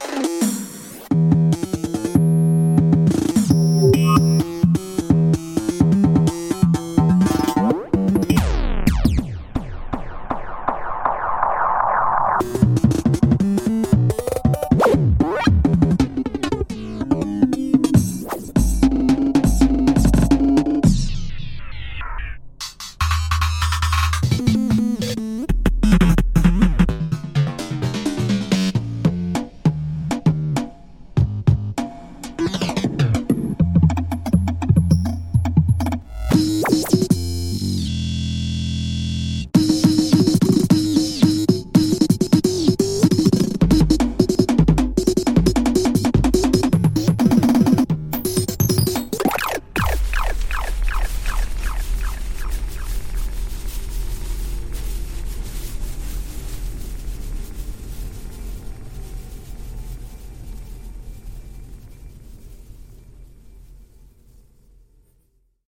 you